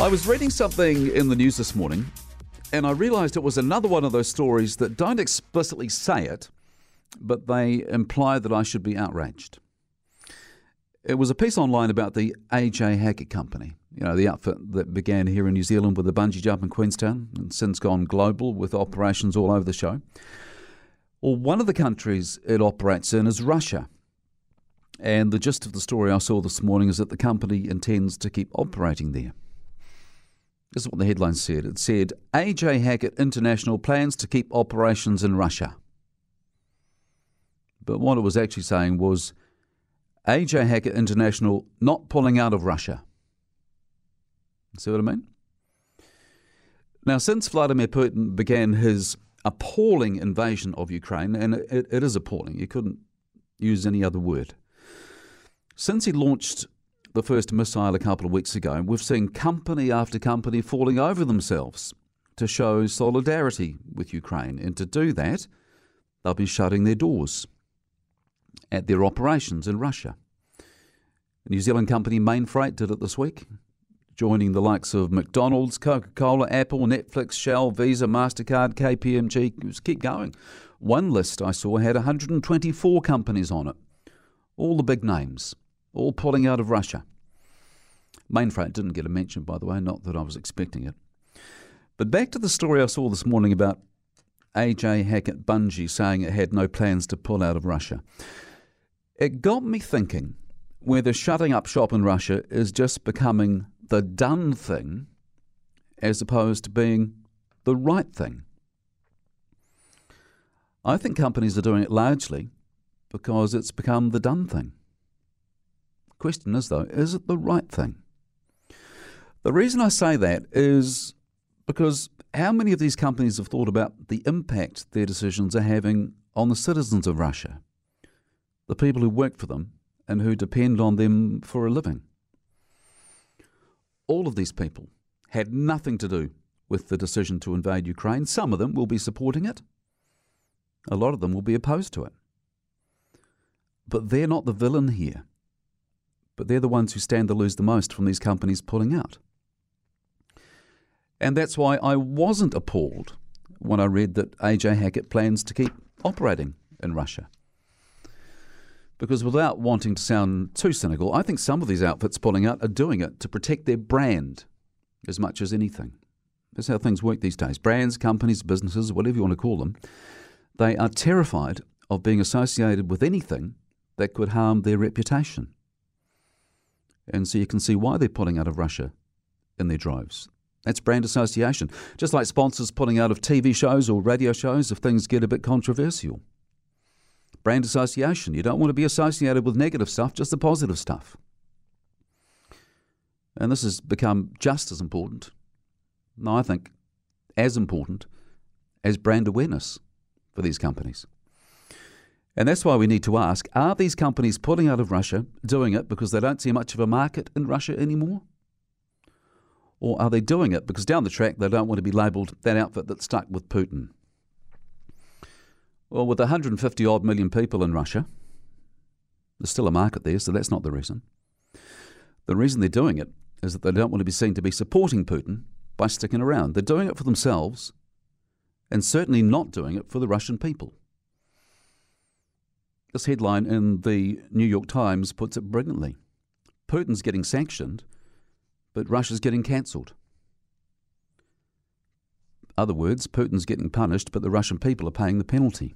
I was reading something in the news this morning and I realised it was another one of those stories that don't explicitly say it, but they imply that I should be outraged. It was a piece online about the AJ Hackett Company, you know, the outfit that began here in New Zealand with the bungee jump in Queenstown and since gone global with operations all over the show. Well, one of the countries it operates in is Russia. And the gist of the story I saw this morning is that the company intends to keep operating there. This is what the headline said. It said AJ Hackett International plans to keep operations in Russia. But what it was actually saying was AJ Hackett International not pulling out of Russia. See what I mean? Now, since Vladimir Putin began his appalling invasion of Ukraine, and it, it is appalling, you couldn't use any other word. Since he launched the first missile a couple of weeks ago, we've seen company after company falling over themselves to show solidarity with Ukraine. And to do that, they'll be shutting their doors at their operations in Russia. New Zealand company Mainfreight did it this week, joining the likes of McDonald's, Coca Cola, Apple, Netflix, Shell, Visa, MasterCard, KPMG. Just keep going. One list I saw had 124 companies on it, all the big names all pulling out of Russia. Mainfreight didn't get a mention, by the way, not that I was expecting it. But back to the story I saw this morning about AJ Hackett Bungy saying it had no plans to pull out of Russia. It got me thinking whether shutting up shop in Russia is just becoming the done thing as opposed to being the right thing. I think companies are doing it largely because it's become the done thing. Question is, though, is it the right thing? The reason I say that is because how many of these companies have thought about the impact their decisions are having on the citizens of Russia, the people who work for them and who depend on them for a living? All of these people had nothing to do with the decision to invade Ukraine. Some of them will be supporting it, a lot of them will be opposed to it. But they're not the villain here but they're the ones who stand to lose the most from these companies pulling out. And that's why I wasn't appalled when I read that AJ Hackett plans to keep operating in Russia. Because without wanting to sound too cynical, I think some of these outfits pulling out are doing it to protect their brand as much as anything. That's how things work these days. Brands, companies, businesses, whatever you want to call them, they are terrified of being associated with anything that could harm their reputation. And so you can see why they're pulling out of Russia in their drives. That's brand association. Just like sponsors pulling out of TV shows or radio shows if things get a bit controversial. Brand association. You don't want to be associated with negative stuff, just the positive stuff. And this has become just as important, no, I think as important, as brand awareness for these companies. And that's why we need to ask are these companies pulling out of Russia doing it because they don't see much of a market in Russia anymore? Or are they doing it because down the track they don't want to be labelled that outfit that's stuck with Putin? Well, with 150 odd million people in Russia, there's still a market there, so that's not the reason. The reason they're doing it is that they don't want to be seen to be supporting Putin by sticking around. They're doing it for themselves and certainly not doing it for the Russian people. This headline in the New York Times puts it brilliantly. Putin's getting sanctioned, but Russia's getting cancelled. Other words, Putin's getting punished, but the Russian people are paying the penalty.